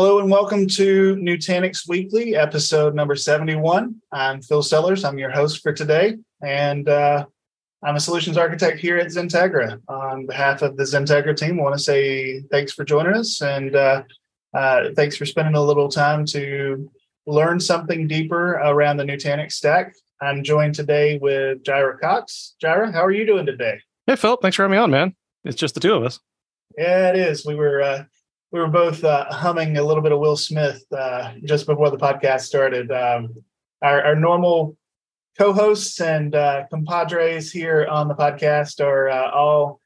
Hello and welcome to Nutanix Weekly, episode number 71. I'm Phil Sellers. I'm your host for today. And uh, I'm a solutions architect here at XenTegra. On behalf of the XenTegra team, I want to say thanks for joining us and uh, uh, thanks for spending a little time to learn something deeper around the Nutanix stack. I'm joined today with Jirah Cox. Jirah, how are you doing today? Hey, Phil. Thanks for having me on, man. It's just the two of us. Yeah, it is. We were uh, we were both uh, humming a little bit of Will Smith uh, just before the podcast started. Um, our, our, normal co-hosts and uh, compadres here on the podcast are uh, all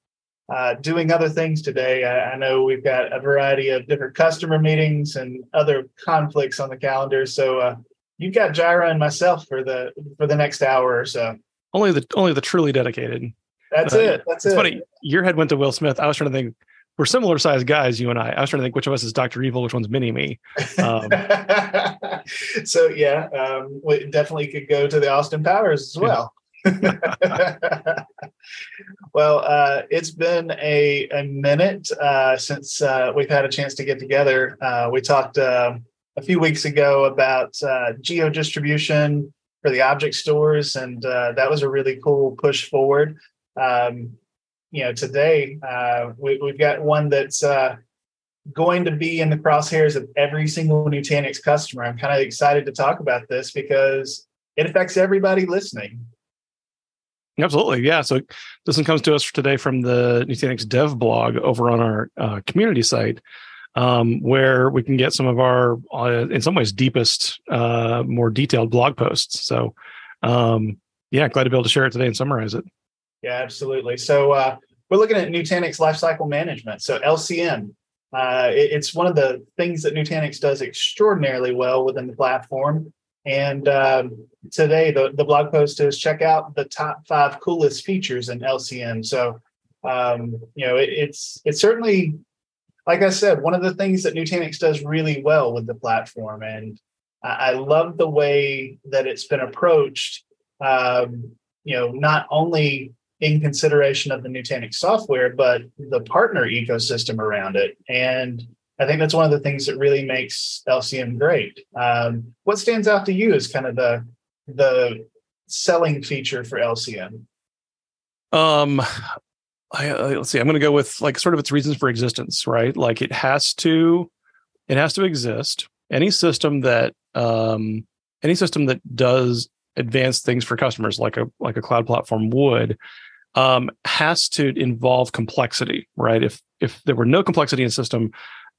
uh, doing other things today. I, I, know we've got a variety of different customer meetings and other conflicts on the calendar. So uh, you've got Jirah and myself for the for the next hour or so. Only the only the truly dedicated. That's it. That's it's it. funny. Your head went to Will Smith. I was trying to think we're similar sized guys, you and I. I was trying to think which of us is Doctor Evil, which one's Mini Me. Um, so yeah, um, we definitely could go to the Austin Powers as well. well, uh, it's been a, a minute uh, since uh, we've had a chance to get together. Uh, we talked uh, a few weeks ago about uh, geo distribution for the object stores, and that was a really cool push forward. Um, you know, today uh, we, have got one that's uh, going to be in the crosshairs of every single Nutanix customer. I'm kind of excited to talk about this because it affects everybody listening. Absolutely, yeah. So this one comes to us today from the Nutanix Dev blog over on our uh, community site, um, where we can get some of our, uh, in some ways, deepest, uh, more detailed blog posts. So, um, yeah, glad to be able to share it today and summarize it. Yeah, absolutely. So uh, we're looking at Nutanix Lifecycle Management. So LCM, uh, it, it's one of the things that Nutanix does extraordinarily well within the platform. And um, today, the, the blog post is check out the top five coolest features in LCM. So, um, you know, it, it's it's certainly, like I said, one of the things that Nutanix does really well with the platform. And I, I love the way that it's been approached. Um, you know, not only in consideration of the Nutanix software, but the partner ecosystem around it. And I think that's one of the things that really makes LCM great. Um, what stands out to you as kind of the the selling feature for LCM? Um, I, uh, let's see. I'm going to go with like sort of its reasons for existence, right? Like it has to, it has to exist. Any system that, um, any system that does advanced things for customers, like a like a cloud platform would, um, has to involve complexity, right? If if there were no complexity in the system,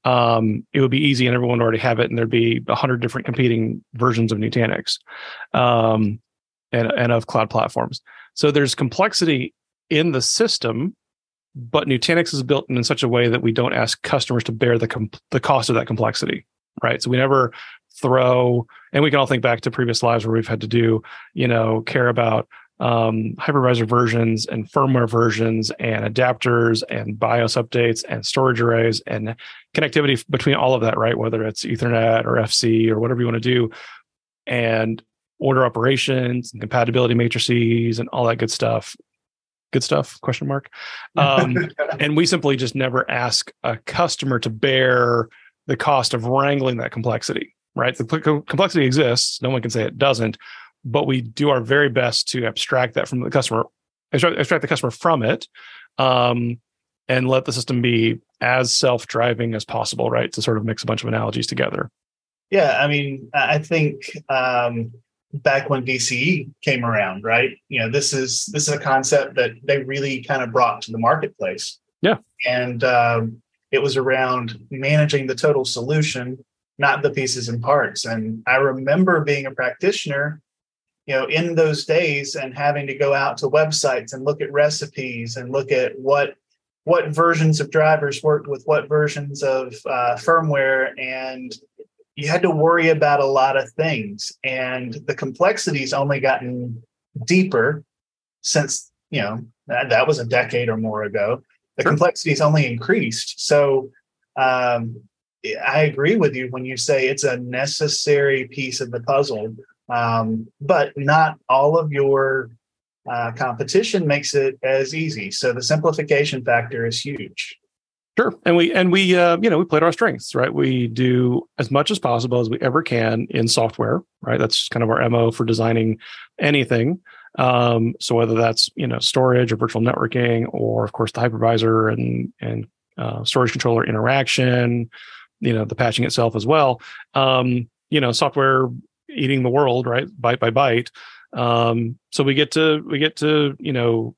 um, it would be easy and everyone would already have it, and there'd be a hundred different competing versions of Nutanix um, and and of cloud platforms. So there's complexity in the system, but Nutanix is built in such a way that we don't ask customers to bear the the cost of that complexity, right? So we never throw, and we can all think back to previous lives where we've had to do, you know, care about um, hypervisor versions and firmware versions and adapters and BIOS updates and storage arrays and connectivity between all of that, right? Whether it's Ethernet or FC or whatever you want to do, and order operations and compatibility matrices and all that good stuff. Good stuff? Question mark. Um, and we simply just never ask a customer to bear the cost of wrangling that complexity. Right? The complexity exists. No one can say it doesn't but we do our very best to abstract that from the customer, extract, extract the customer from it, um, and let the system be as self-driving as possible, right? To sort of mix a bunch of analogies together. Yeah, I mean, I think um, back when VCE came around, right? You know, this is this is a concept that they really kind of brought to the marketplace. Yeah, and um, it was around managing the total solution, not the pieces and parts. And I remember being a practitioner you know in those days and having to go out to websites and look at recipes and look at what what versions of drivers worked with what versions of uh, firmware. And you had to worry about a lot of things. And the complexity's only gotten deeper since you know that, that was a decade or more ago. The sure. complexity's only increased. So um, i agree with you when you say it's a necessary piece of the puzzle um, but not all of your uh, competition makes it as easy. So the simplification factor is huge. Sure, and we and we uh, you know we played our strengths, right? We do as much as possible as we ever can in software, right? That's kind of our mo for designing anything. Um, so whether that's you know storage or virtual networking, or of course the hypervisor and and uh, storage controller interaction, you know the patching itself as well. Um, you know, software eating the world, right? bite by bite. Um, so we get to we get to you know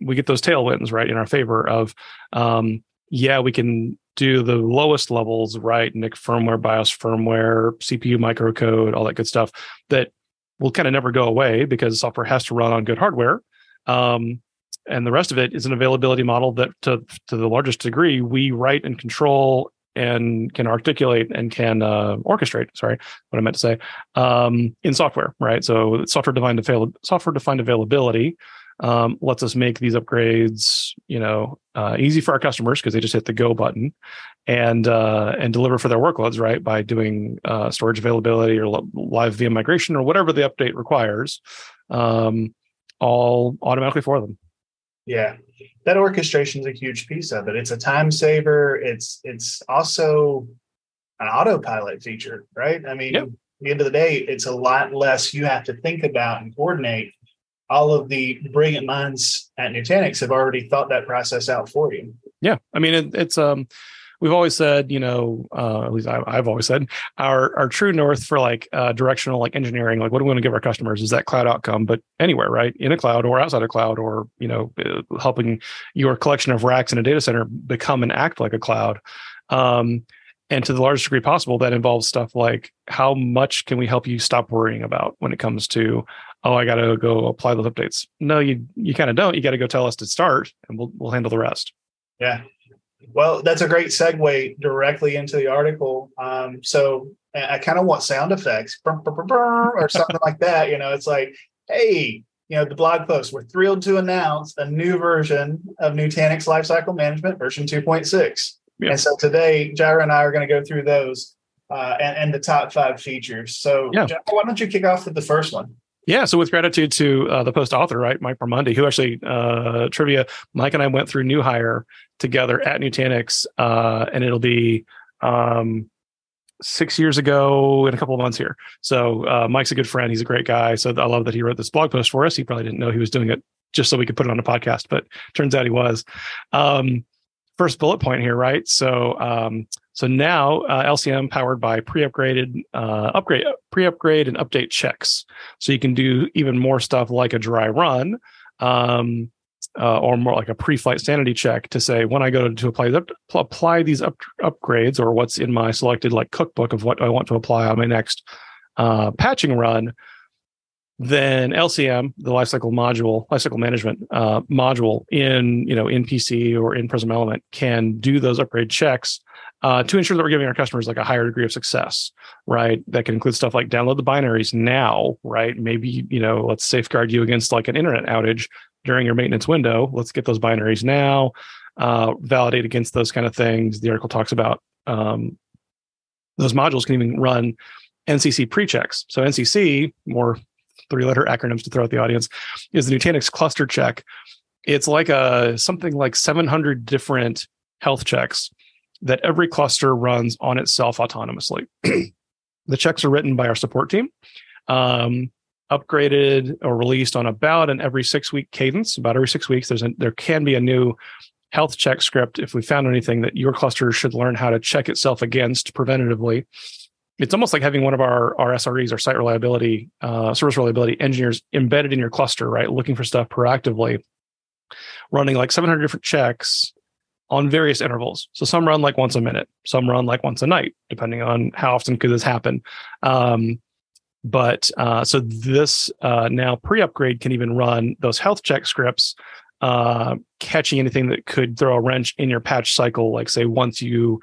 we get those tailwinds right in our favor of um, yeah we can do the lowest levels right? NIC firmware BIOS firmware CPU microcode all that good stuff that will kind of never go away because software has to run on good hardware. Um, and the rest of it is an availability model that to to the largest degree we write and control and can articulate and can uh, orchestrate. Sorry, what I meant to say um, in software, right? So software defined avail- software defined availability um, lets us make these upgrades, you know, uh, easy for our customers because they just hit the go button and uh, and deliver for their workloads, right? By doing uh, storage availability or live VM migration or whatever the update requires, um, all automatically for them. Yeah, that orchestration is a huge piece of it. It's a time saver. It's it's also an autopilot feature, right? I mean, yep. at the end of the day, it's a lot less you have to think about and coordinate. All of the brilliant minds at Nutanix have already thought that process out for you. Yeah, I mean, it, it's um, we've always said, you know, uh, at least I, have always said, our our true north for like uh, directional like engineering, like what do we want to give our customers is that cloud outcome, but anywhere, right, in a cloud or outside a cloud, or you know, uh, helping your collection of racks in a data center become and act like a cloud. Um, and to the largest degree possible, that involves stuff like how much can we help you stop worrying about when it comes to, oh, I got to go apply those updates. No, you you kind of don't. You got to go tell us to start, and we'll we'll handle the rest. Yeah, well, that's a great segue directly into the article. Um, so I kind of want sound effects or something like that. You know, it's like, hey, you know, the blog post, we're thrilled to announce a new version of Nutanix Lifecycle Management version 2.6. Yeah. And so today, Jirah and I are going to go through those uh, and, and, the top five features. So, yeah. why don't you kick off with the first one? Yeah, so with gratitude to uh, the post author, right, Mike Baronde, who actually uh, trivia, Mike and I went through New Hire together at Nutanix, uh, and it'll be um, six years ago in a couple of months here. So uh, Mike's a good friend; he's a great guy. So I love that he wrote this blog post for us. He probably didn't know he was doing it just so we could put it on a podcast, but turns out he was. Um, first bullet point here, right? So um, so now uh, LCM powered by pre-upgraded uh, upgrade, pre-upgrade and update checks. So you can do even more stuff like a dry run, um, uh, or more like a pre-flight sanity check to say when I go to apply apply these up, upgrades or what's in my selected like cookbook of what I want to apply on my next uh, patching run. Then LCM, the lifecycle module, lifecycle management uh, module in you know in PC or in Prism Element can do those upgrade checks uh, to ensure that we're giving our customers like a higher degree of success, right? That can include stuff like download the binaries now, right? Maybe, you know, let's safeguard you against like an internet outage during your maintenance window. Let's get those binaries now, uh, validate against those kind of things. The article talks about um, those modules can even run NCC pre-checks. So NCC, more three-letter acronyms to throw at the audience, is the Nutanix cluster check. It's like a something like 700 different health checks that every cluster runs on itself autonomously. the checks are written by our support team, um, upgraded or released on about an every six week cadence. About every six weeks, there's a, there can be a new health check script if we found anything that your cluster should learn how to check itself against preventatively. It's almost like having one of our, our SREs, our site reliability, uh, service reliability engineers embedded in your cluster, right? Looking for stuff proactively, running like 700 different checks on various intervals. So some run like once a minute, some run like once a night, depending on how often could this happen. Um, but uh, so this uh, now pre-upgrade can even run those health check scripts, uh, catching anything that could throw a wrench in your patch cycle. Like say once you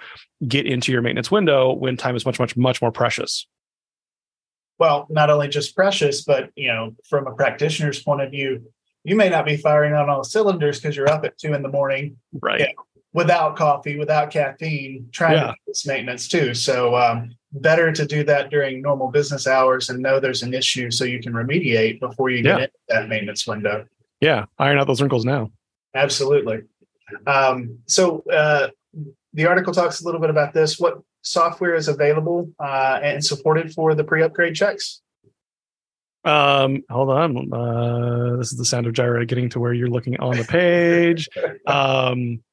get into your maintenance window, when time is much much much more precious. Well, not only just precious, but you know, from a practitioner's point of view, you may not be firing on all cylinders because you're up at two in the morning, right? You know, without coffee, without caffeine, trying yeah. to do this maintenance too. So um, better to do that during normal business hours and know there's an issue so you can remediate before you get yeah. into that maintenance window. Yeah, iron out those wrinkles now. Absolutely. Um, so uh, the article talks a little bit about this. What software is available uh, and supported for the pre-upgrade checks? Um, hold on. Uh, this is the sound of Jirah getting to where you're looking on the page. Um,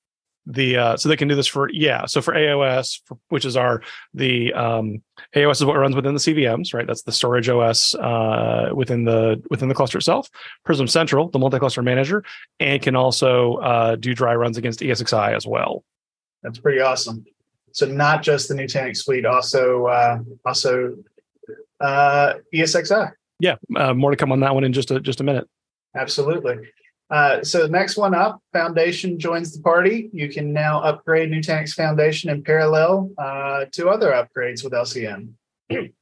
the uh, so they can do this for yeah. So for AOS, for, which is our the um, AOS is what runs within the CVMs, right? That's the storage OS uh, within the within the cluster itself. Prism Central, the multi-cluster manager, and can also uh, do dry runs against ESXi as well. That's pretty awesome. So not just the Nutanix fleet also uh, also uh, ESXi. Yeah, uh, more to come on that one in just a just a minute. Absolutely. Uh, so the next one up, Foundation joins the party. You can now upgrade Nutanix Foundation in parallel uh, to other upgrades with LCM.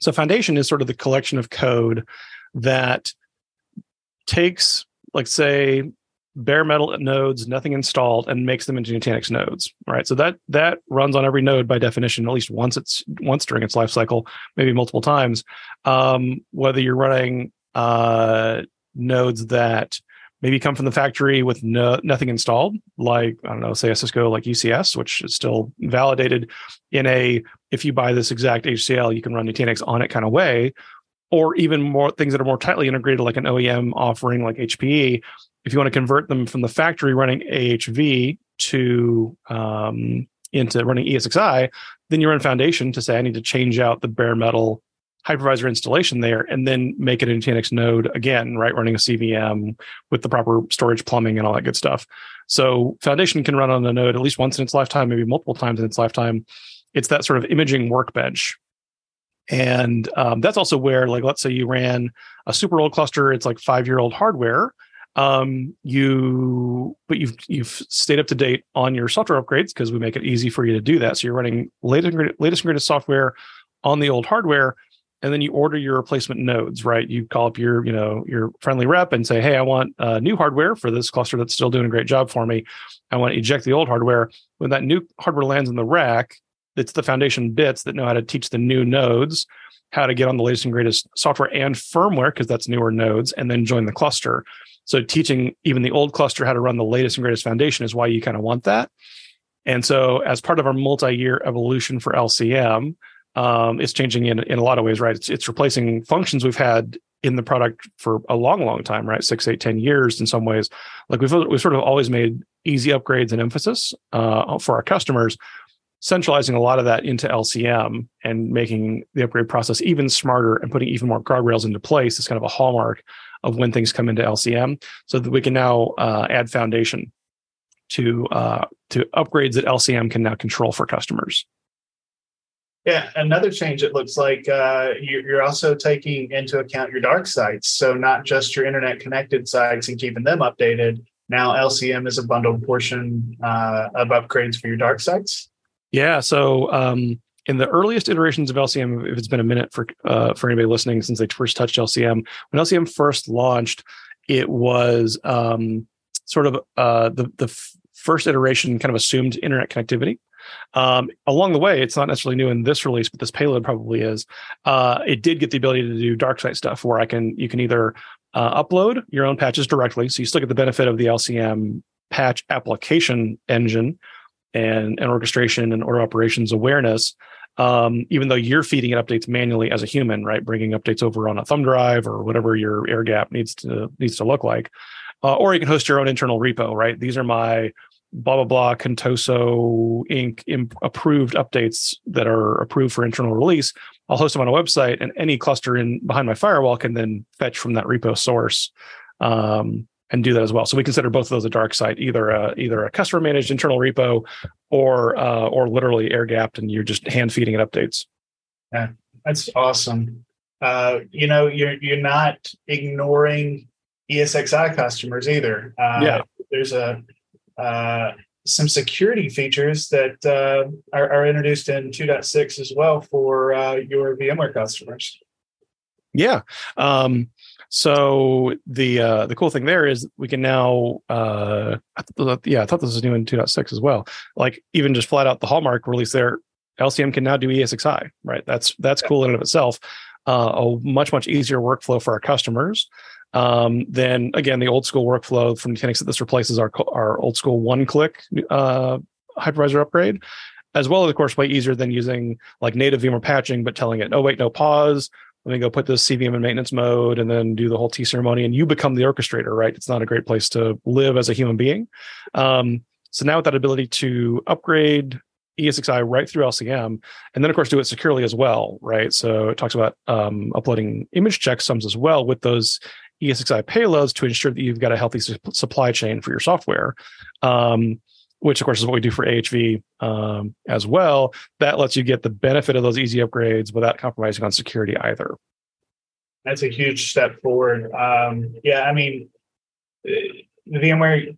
So Foundation is sort of the collection of code that takes, like, say, bare metal nodes, nothing installed, and makes them into Nutanix nodes. Right. So that that runs on every node by definition, at least once it's once during its life cycle, maybe multiple times. Um, whether you're running uh, nodes that maybe come from the factory with no, nothing installed, like I don't know, say a Cisco like UCS, which is still validated in a if you buy this exact HCL, you can run Nutanix on it kind of way, or even more things that are more tightly integrated, like an OEM offering like HPE. If you want to convert them from the factory running AHV to um, into running ESXi, then you run Foundation to say I need to change out the bare metal hypervisor installation there and then make it a Nutanix node again, right? Running a CVM with the proper storage plumbing and all that good stuff. So Foundation can run on a node at least once in its lifetime, maybe multiple times in its lifetime. It's that sort of imaging workbench. And um, that's also where, like, let's say you ran a super old cluster, it's like five year old hardware. Um, you, but you've you've stayed up to date on your software upgrades because we make it easy for you to do that. So you're running latest latest and greatest software on the old hardware and then you order your replacement nodes right? You call up your you know your friendly rep and say hey i want uh, new hardware for this cluster that's still doing a great job for me. I want to eject the old hardware. When that new hardware lands in the rack it's the foundation bits that know how to teach the new nodes how to get on the latest and greatest software and firmware because that's newer nodes and then join the cluster. So teaching even the old cluster how to run the latest and greatest foundation is why you kind of want that. And so as part of our multi-year evolution for lcm um, it's changing in in a lot of ways, right? It's it's replacing functions we've had in the product for a long, long time, right? Six, eight, ten years in some ways. Like we've we've sort of always made easy upgrades and emphasis uh, for our customers, centralizing a lot of that into LCM and making the upgrade process even smarter and putting even more guardrails into place is kind of a hallmark of when things come into LCM, so that we can now uh, add foundation to uh, to upgrades that LCM can now control for customers. Yeah, another change it looks like uh, you're also taking into account your dark sites. So not just your internet connected sites and keeping them updated. Now LCM is a bundled portion uh, of upgrades for your dark sites. Yeah. So um, in the earliest iterations of LCM, if it's been a minute for uh, for anybody listening since they first touched LCM, when LCM first launched, it was um, sort of uh, the the f- first iteration kind of assumed internet connectivity. Um, along the way, it's not necessarily new in this release, but this payload probably is. Uh, it did get the ability to do dark site stuff where I can you can either uh, upload your own patches directly, so you still get the benefit of the LCM patch application engine and, and orchestration and order operations awareness. Um, even though you're feeding it updates manually as a human, right? Bringing updates over on a thumb drive or whatever your air gap needs to needs to look like, uh, or you can host your own internal repo, right? These are my blah blah blah Contoso Inc. Imp- approved updates that are approved for internal release. I'll host them on a website, and any cluster in behind my firewall can then fetch from that repo source um, and do that as well. So we consider both of those a dark site, either a, either a customer managed internal repo or uh, or literally air gapped, and you're just hand feeding it updates. Yeah, that's awesome. Uh, you know, you're you're not ignoring ESXi customers either. Uh, yeah, there's a uh, some security features that uh, are, are, introduced in 2.6 as well for uh, your VMware customers. Yeah. Um, so the uh, the cool thing there is we can now uh, I th- yeah I thought this was new in 2.6 as well. Like even just flat out the Hallmark release there, LCM can now do ESXi. Right. That's that's cool in and of itself. Uh, a much much easier workflow for our customers um, then again, the old school workflow from Nutanix that this replaces our our old school one click uh, hypervisor upgrade, as well as of course way easier than using like native VMware patching, but telling it, oh wait, no pause. Let me go put this CVM in maintenance mode and then do the whole T ceremony, and you become the orchestrator, right? It's not a great place to live as a human being. Um, so now with that ability to upgrade ESXi right through LCM, and then of course do it securely as well, right? So it talks about um, uploading image checksums as well with those ESXi payloads to ensure that you've got a healthy su- supply chain for your software. Um, which of course is what we do for AHV um, as well. That lets you get the benefit of those easy upgrades without compromising on security either. That's a huge step forward. Um, yeah, I mean, VMware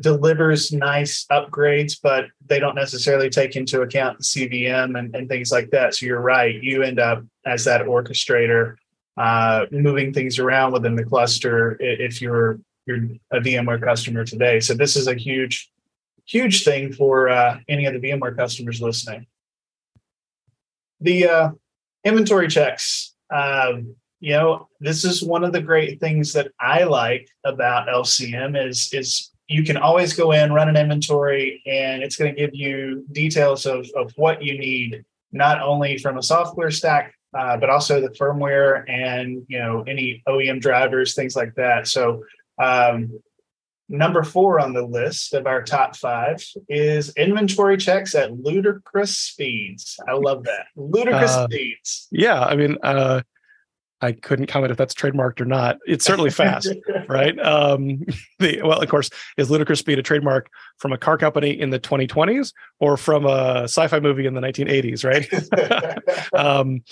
delivers nice upgrades, but they don't necessarily take into account the CVM and, and things like that. So you're right. You end up as that orchestrator, uh, moving things around within the cluster if you're you're a VMware customer today. So this is a huge, huge thing for uh, any of the VMware customers listening. The uh, inventory checks. Um, you know, this is one of the great things that I like about LCM is is you can always go in, run an inventory, and it's going to give you details of, of what you need, not only from a software stack, uh, but also the firmware and you know any OEM drivers, things like that. So um, number four on the list of our top five is inventory checks at ludicrous speeds. I love that ludicrous uh, speeds. Yeah, I mean, uh, I couldn't comment if that's trademarked or not. It's certainly fast, right? Um, the well, of course, is Ludicrous Speed a trademark from a car company in the 2020s or from a sci-fi movie in the 1980s, right? um,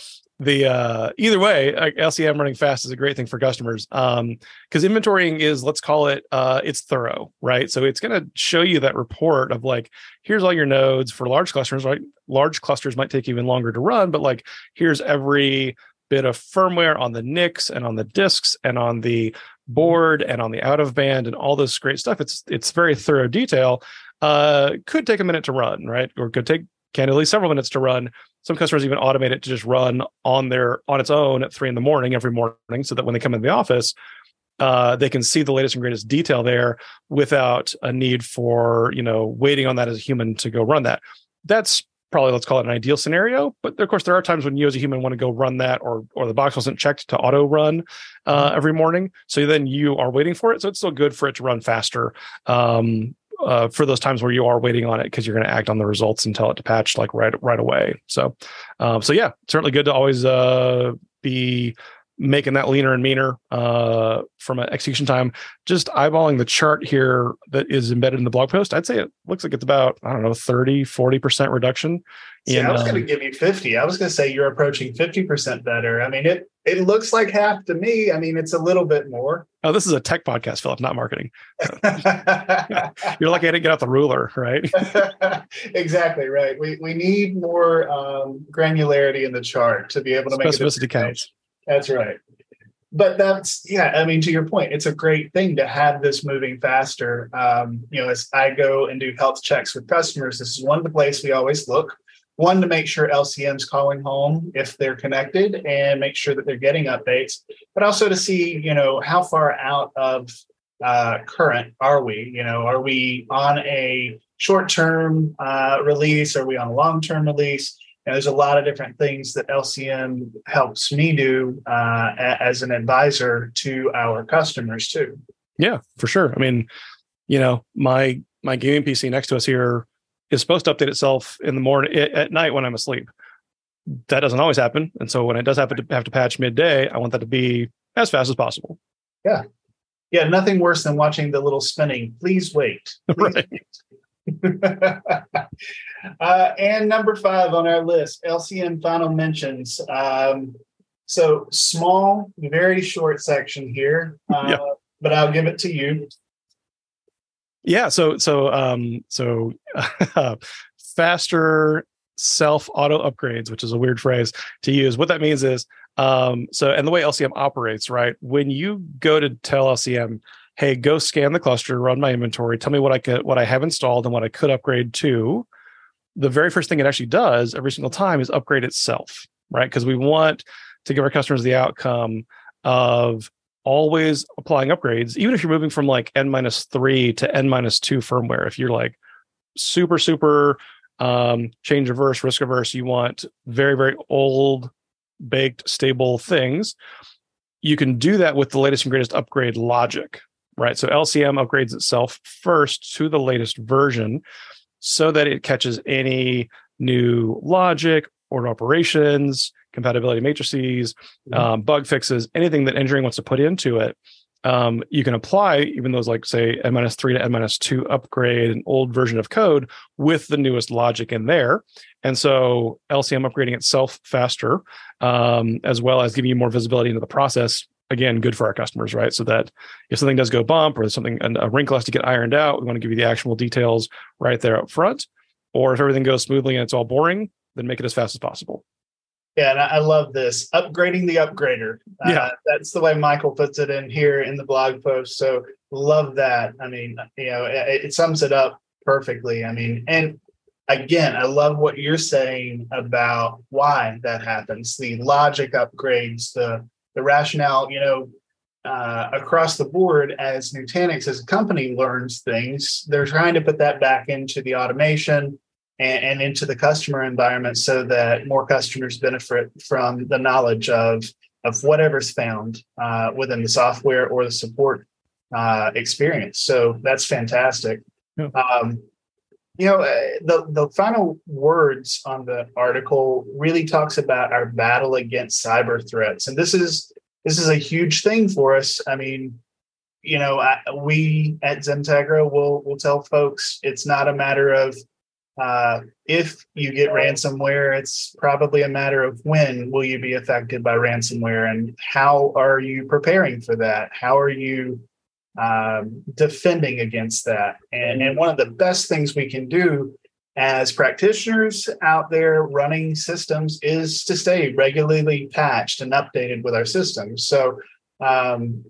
the uh, either way, LCM running fast is a great thing for customers because um, inventorying is let's call it uh, it's thorough, right? So it's going to show you that report of like here's all your nodes for large clusters, right? Large clusters might take even longer to run, but like here's every bit of firmware on the NICs and on the disks and on the board and on the out of band and all this great stuff. It's it's very thorough detail. Uh, could take a minute to run, right? Or could take candidly several minutes to run. Some customers even automate it to just run on their on its own at three in the morning every morning, so that when they come in the office, uh, they can see the latest and greatest detail there without a need for you know waiting on that as a human to go run that. That's probably let's call it an ideal scenario but of course there are times when you as a human want to go run that or or the box wasn't checked to auto run uh, mm-hmm. every morning so then you are waiting for it so it's still good for it to run faster um, uh, for those times where you are waiting on it because you're going to act on the results and tell it to patch like right right away so um, so yeah certainly good to always uh, be making that leaner and meaner uh, from an execution time. Just eyeballing the chart here that is embedded in the blog post, I'd say it looks like it's about, I don't know, 30, 40% reduction. Yeah, I was um, going to give you 50. I was going to say you're approaching 50% better. I mean, it it looks like half to me. I mean, it's a little bit more. Oh, this is a tech podcast, Philip, not marketing. you're lucky I didn't get out the ruler, right? exactly right. We we need more um, granularity in the chart to be able to make specificity counts. That's right. But that's yeah. I mean, to your point, it's a great thing to have this moving faster. Um, you know, as I go and do health checks with customers, this is one of the places we always look. One to make sure LCM's calling home if they're connected and make sure that they're getting updates, but also to see you know how far out of uh, current are we? You know, are we on a short-term uh, release? Are we on a long-term release? And there's a lot of different things that LCM helps me do uh, as an advisor to our customers too. Yeah, for sure. I mean, you know, my my gaming PC next to us here is supposed to update itself in the morning at night when I'm asleep. That doesn't always happen, and so when it does happen to have to patch midday, I want that to be as fast as possible. Yeah, yeah. Nothing worse than watching the little spinning. Please wait. Please right. wait. uh, and number five on our list, LCM final mentions. Um, so small, very short section here, uh, yeah. but I'll give it to you. Yeah. So so um, so faster self auto upgrades, which is a weird phrase to use. What that means is um, so and the way LCM operates, right? When you go to tell LCM hey, go scan the cluster, run my inventory, tell me what I could what I have installed and what I could upgrade to. The very first thing it actually does every single time is upgrade itself, right? Because we want to give our customers the outcome of always applying upgrades, even if you're moving from like n minus three to n minus two firmware. If you're like, super super um, change averse, risk averse. You want very very old, baked, stable things. You can do that with the latest and greatest upgrade logic, right? So LCM upgrades itself first to the latest version so that it catches any new logic, or operations, compatibility matrices, mm-hmm. um, bug fixes, anything that engineering wants to put into it. Um, you can apply even those like say n minus three to n minus two upgrade an old version of code with the newest logic in there and so lcm upgrading itself faster um, as well as giving you more visibility into the process again good for our customers right so that if something does go bump or something a wrinkle has to get ironed out we want to give you the actionable details right there up front or if everything goes smoothly and it's all boring then make it as fast as possible yeah, and I love this upgrading the upgrader. Uh, yeah, that's the way Michael puts it in here in the blog post. So love that. I mean, you know, it, it sums it up perfectly. I mean, and again, I love what you're saying about why that happens. The logic upgrades, the the rationale. You know, uh, across the board, as Nutanix as a company learns things, they're trying to put that back into the automation and, and into the customer environment so that more customers benefit from the knowledge of of whatever's found uh, within the software or the support uh, experience. So that's fantastic. Yeah. Um, you know, uh, the the final words on the article really talks about our battle against cyber threats, and this is this is a huge thing for us. I mean, you know, I, we at XenTegra will will tell folks it's not a matter of uh, if you get ransomware, it's probably a matter of when will you be affected by ransomware and how are you preparing for that? How are you um, defending against that? And, and one of the best things we can do as practitioners out there running systems is to stay regularly patched and updated with our systems. So um,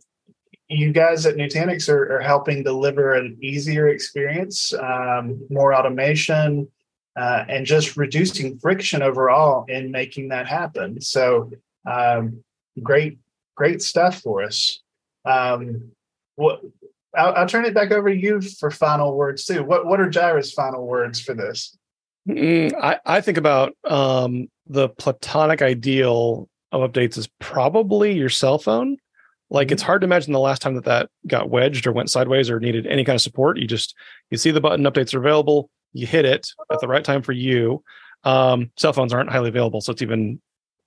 you guys at Nutanix are, are helping deliver an easier experience, um, more automation, uh, and just reducing friction overall in making that happen. So, um, great, great stuff for us. Um, what I'll, I'll, turn it back over to you for final words too. What What are Jirah's final words for this? Mm, I, I think about um, the platonic ideal of updates is probably your cell phone like it's hard to imagine the last time that that got wedged or went sideways or needed any kind of support. You just you see the button updates are available, you hit it at the right time for you. Um, cell phones aren't highly available, so it's even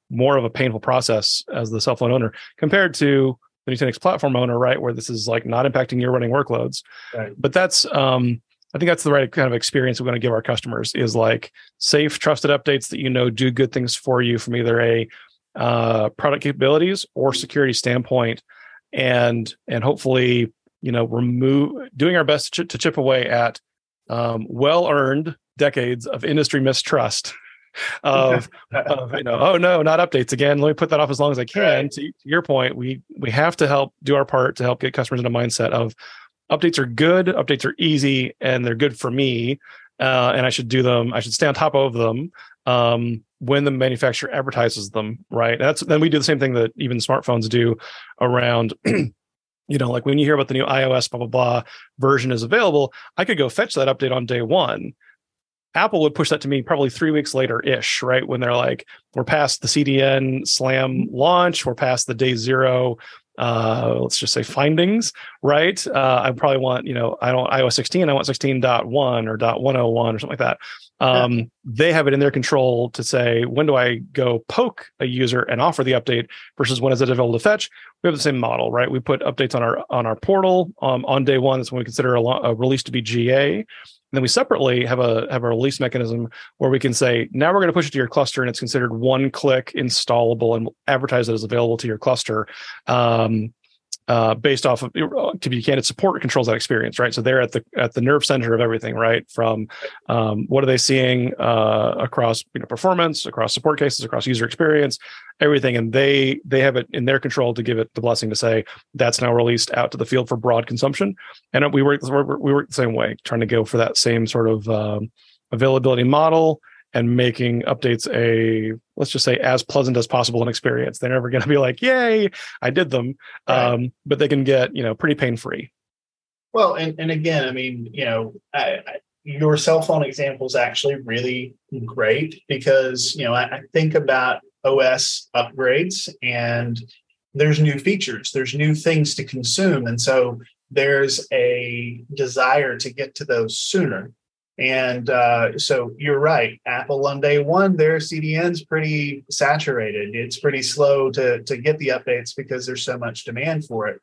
more of a painful process as the cell phone owner compared to the Nutanix platform owner, right? Where this is like not impacting your running workloads. Right. But that's um, I think that's the right kind of experience we're going to give our customers is like safe, trusted updates that you know do good things for you from either a uh, product capabilities or security standpoint and and hopefully you know remove doing our best to, to chip away at um, well earned decades of industry mistrust of, of, you know oh no not updates again let me put that off as long as i can right. to, to, your point we we have to help do our part to help get customers in a mindset of updates are good updates are easy and they're good for me uh, and i should do them i should stay on top of them um, when the manufacturer advertises them, right? That's then we do the same thing that even smartphones do around. you know, like when you hear about the new iOS blah blah blah version is available, I could go fetch that update on day one. Apple would push that to me probably three weeks later ish, right? When they're like, we're past the CDN slam launch, we're past the day zero uh let's just say findings right uh i probably want you know i don't ios 16 i want 16.1 or .101 or something like that um yeah. they have it in their control to say when do i go poke a user and offer the update versus when is it available to fetch? We have the same model right? We put updates on our on our portal um, on day one. That's when we consider a, a release to be ga then we separately have a have a release mechanism where we can say now we're going to push it to your cluster and it's considered one click installable and we'll advertise it as available to your cluster. Um, uh, based off of to be candid support controls that experience right? So they're at the at the nerve center of everything right? From um, what are they seeing uh, across you know performance across support cases across user experience everything. And they they have it in their control to give it the blessing to say that's now released out to the field for broad consumption. And we work we work the same way trying to go for that same sort of um, availability model and making updates a let's just say as pleasant as possible an experience they're never going to be like yay i did them right. um, but they can get you know pretty pain free well and, and again i mean you know I, I, your cell phone example is actually really great because you know I, I think about OS upgrades and there's new features, there's new things to consume, and so there's a desire to get to those sooner. And uh, so you're right. Apple on day one, their CDN's pretty saturated. It's pretty slow to to get the updates because there's so much demand for it,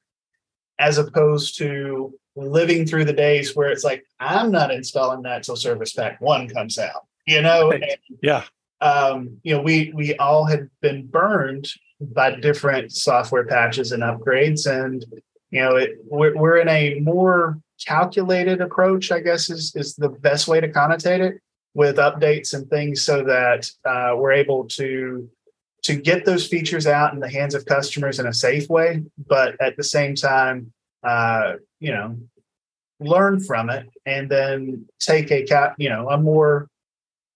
as opposed to living through the days where it's like I'm not installing that till Service Pack One comes out. You know, and, yeah. Um, you know, we we all had been burned by different software patches and upgrades, and you know, it, we're, we're in a more calculated approach, I guess is is the best way to connotate it with updates and things so that uh, we're able to to get those features out in the hands of customers in a safe way, but at the same time, uh, you know, learn from it and then take a cap, you know, a more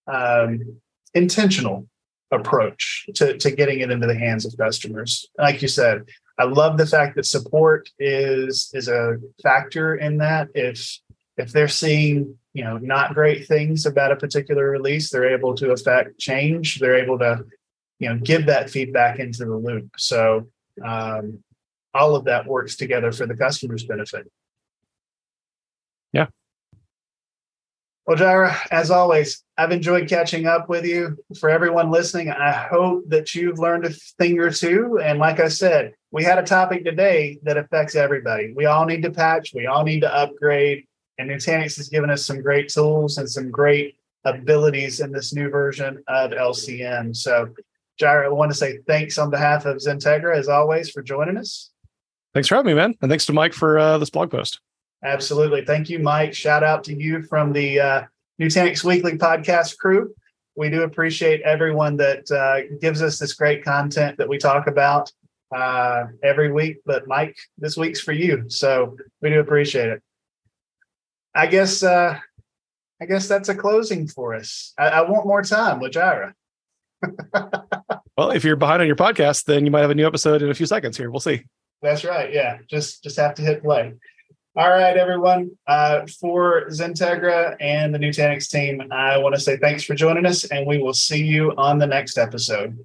um, intentional approach to, to getting it into the hands of customers. Like you said, I love the fact that support is is a factor in that. If if they're seeing you know not great things about a particular release, they're able to affect change. They're able to you know give that feedback into the loop. So um, all of that works together for the customer's benefit. Yeah. Well, Jirah, as always, I've enjoyed catching up with you. For everyone listening, I hope that you've learned a thing or two. And like I said, we had a topic today that affects everybody. We all need to patch, we all need to upgrade. And Nutanix has given us some great tools and some great abilities in this new version of LCM. So, Jirah, I want to say thanks on behalf of XenTegra, as always, for joining us. Thanks for having me, man. And thanks to Mike for uh, this blog post. Absolutely. Thank you, Mike. Shout out to you from the uh, Nutanix Weekly podcast crew. We do appreciate everyone that uh, gives us this great content that we talk about uh, every week. But Mike, this week's for you, so we do appreciate it. I guess uh, I guess that's a closing for us. I, I want more time with Jirah. well, if you're behind on your podcast, then you might have a new episode in a few seconds here. We'll see. That's right. Yeah, just just have to hit play. All right, everyone. Uh, for XenTegra and the Nutanix team, I want to say thanks for joining us, and we will see you on the next episode.